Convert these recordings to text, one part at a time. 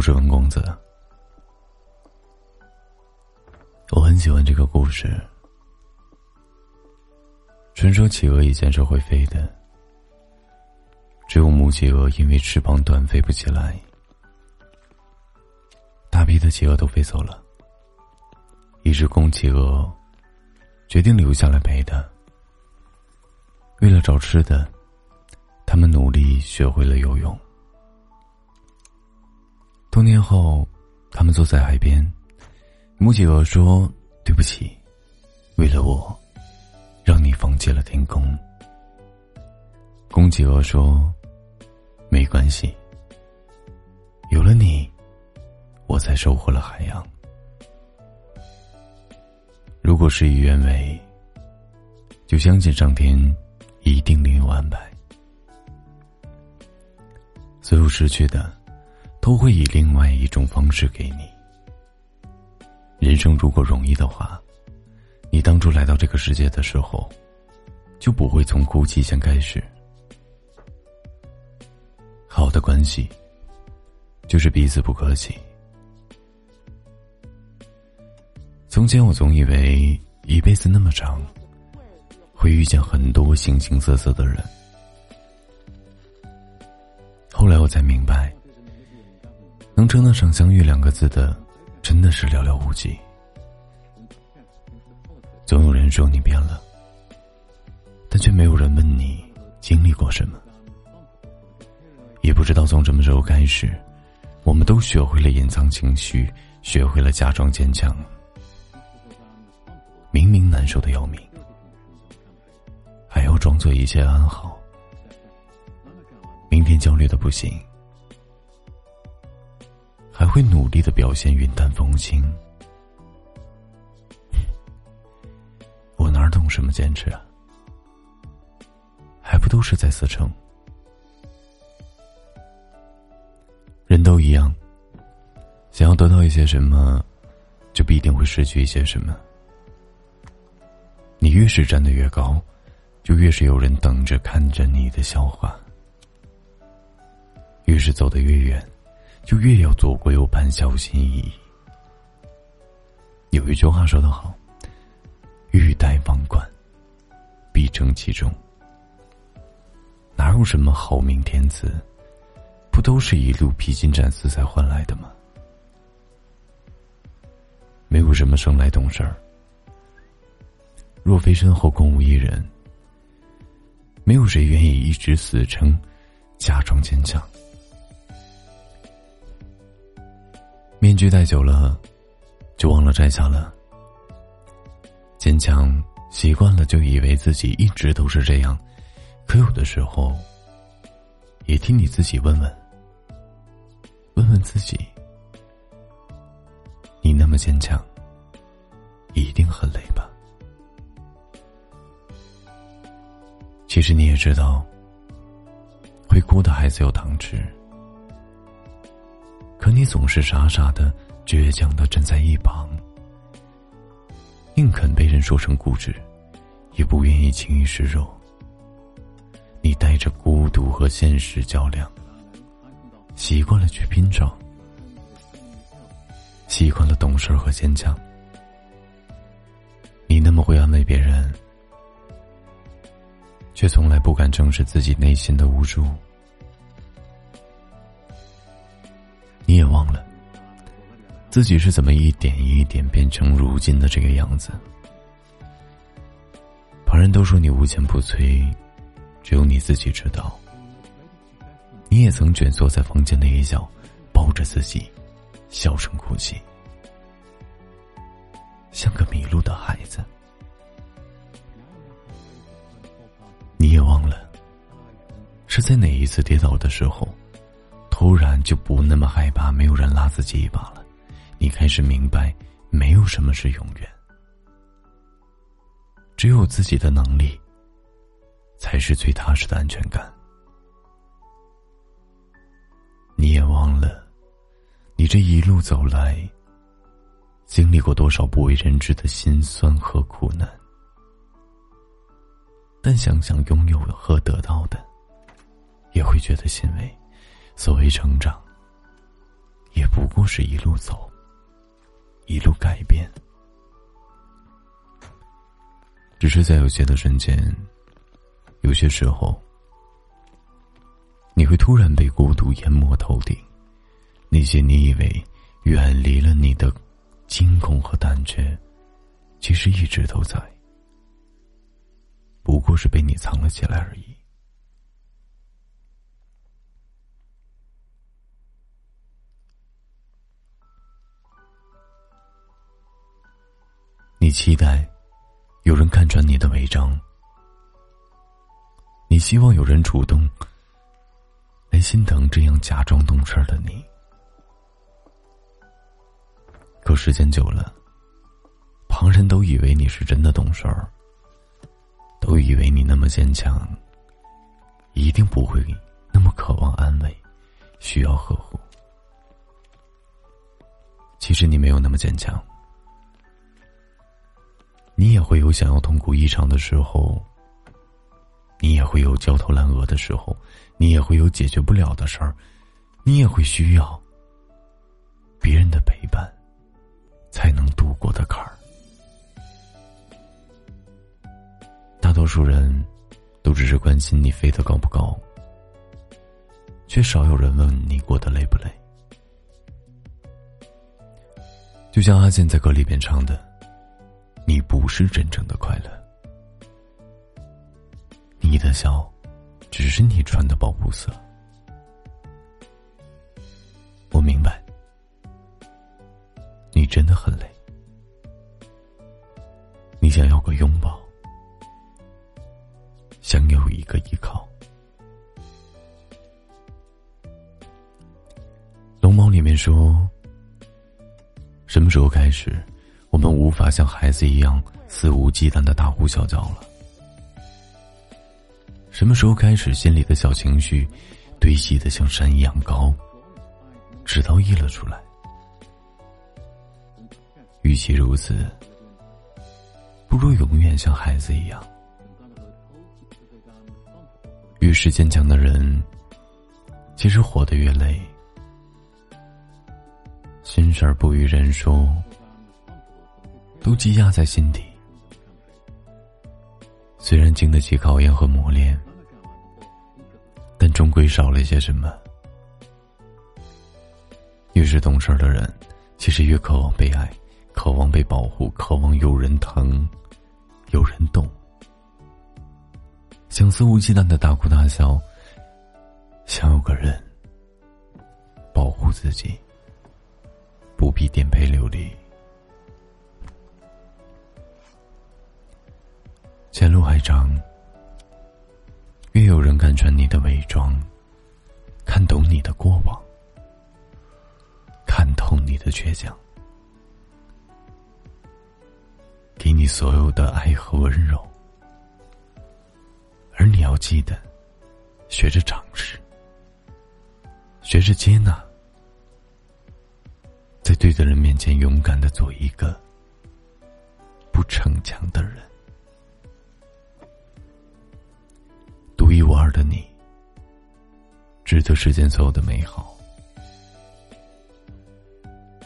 不是文公子，我很喜欢这个故事。传说企鹅以前是会飞的，只有母企鹅因为翅膀短飞不起来，大批的企鹅都飞走了。一只公企鹅决定留下来陪它。为了找吃的，他们努力学会了游泳。多年后，他们坐在海边，母企鹅说：“对不起，为了我，让你放弃了天空。”公企鹅说：“没关系，有了你，我才收获了海洋。”如果事与愿违，就相信上天一定另有安排。所有失去的，都会以另外一种方式给你。人生如果容易的话，你当初来到这个世界的时候，就不会从哭泣先开始。好的关系，就是彼此不客气。从前我总以为一辈子那么长，会遇见很多形形色色的人。后来我才明白，能称得上相遇两个字的，真的是寥寥无几。总有人说你变了，但却没有人问你经历过什么。也不知道从什么时候开始，我们都学会了隐藏情绪，学会了假装坚强。明明难受的要命，还要装作一切安好；明天焦虑的不行，还会努力的表现云淡风轻。我哪懂什么坚持啊？还不都是在死撑？人都一样，想要得到一些什么，就必定会失去一些什么。你越是站得越高，就越是有人等着看着你的笑话；越是走得越远，就越要左顾右盼，小心翼翼。有一句话说得好：“欲戴王冠，必承其重。”哪有什么好命天子，不都是一路披荆斩棘才换来的吗？没有什么生来懂事儿。若非身后空无一人，没有谁愿意一直死撑，假装坚强。面具戴久了，就忘了摘下了。坚强习惯了，就以为自己一直都是这样，可有的时候，也替你自己问问，问问自己，你那么坚强，一定很累吧？其实你也知道，会哭的孩子有糖吃，可你总是傻傻的、倔强的站在一旁，宁肯被人说成固执，也不愿意轻易示弱。你带着孤独和现实较量，习惯了去拼撞，习惯了懂事和坚强。你那么会安慰别人。却从来不敢正视自己内心的无助。忘了自己是怎么一点一点变成如今的这个样子。旁人都说你无坚不摧，只有你自己知道。你也曾蜷缩在房间的一角，抱着自己，小声哭泣，像个迷路的孩子。你也忘了是在哪一次跌倒的时候，突然就不那么害怕没有人拉自己一把了？你开始明白，没有什么是永远，只有自己的能力，才是最踏实的安全感。你也忘了，你这一路走来，经历过多少不为人知的辛酸和苦难，但想想拥有和得到的。也会觉得欣慰。所谓成长，也不过是一路走，一路改变。只是在有些的瞬间，有些时候，你会突然被孤独淹没透顶。那些你以为远离了你的惊恐和胆怯，其实一直都在，不过是被你藏了起来而已。你期待有人看穿你的伪装，你希望有人主动来心疼这样假装懂事的你。可时间久了，旁人都以为你是真的懂事儿，都以为你那么坚强，一定不会那么渴望安慰，需要呵护。其实你没有那么坚强。你也会有想要痛苦异常的时候，你也会有焦头烂额的时候，你也会有解决不了的事儿，你也会需要别人的陪伴才能度过的坎儿。大多数人都只是关心你飞得高不高，却少有人问你过得累不累。就像阿健在歌里边唱的。你不是真正的快乐，你的笑，只是你穿的保护色。我明白，你真的很累，你想要个拥抱，想有一个依靠。龙猫里面说，什么时候开始？我们无法像孩子一样肆无忌惮的大呼小叫了。什么时候开始，心里的小情绪堆积的像山一样高，直到溢了出来？与其如此，不如永远像孩子一样。越是坚强的人，其实活得越累。心事儿不与人说。都积压在心底，虽然经得起考验和磨练，但终归少了些什么。越是懂事的人，其实越渴望被爱，渴望被保护，渴望有人疼，有人懂，想肆无忌惮的大哭大笑，想有个人保护自己，不必颠沛流离。张，越有人看穿你的伪装，看懂你的过往，看透你的倔强，给你所有的爱和温柔，而你要记得，学着尝试，学着接纳，在对的人面前勇敢的做一个不逞强的人。独一无二的你，值得世间所有的美好。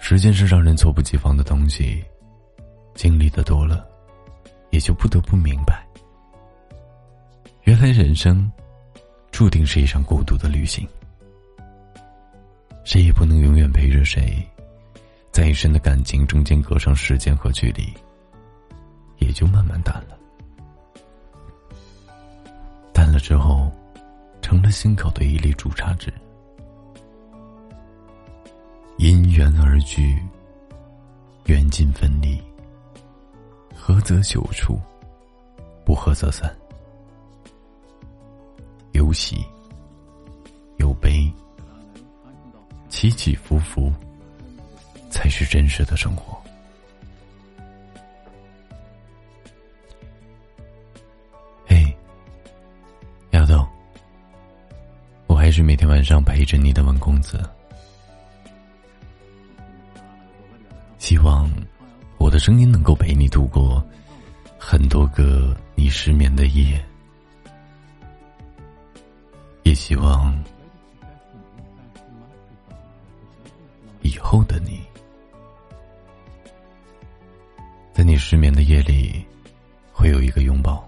时间是让人猝不及防的东西，经历的多了，也就不得不明白，原来人生注定是一场孤独的旅行。谁也不能永远陪着谁，在一生的感情中间隔上时间和距离，也就慢慢淡了。了之后，成了心口的一粒朱砂痣。因缘而聚，缘尽分离。合则久处，不合则散。有喜，有悲，起起伏伏，才是真实的生活。是每天晚上陪着你的文公子，希望我的声音能够陪你度过很多个你失眠的夜，也希望以后的你。在你失眠的夜里，会有一个拥抱。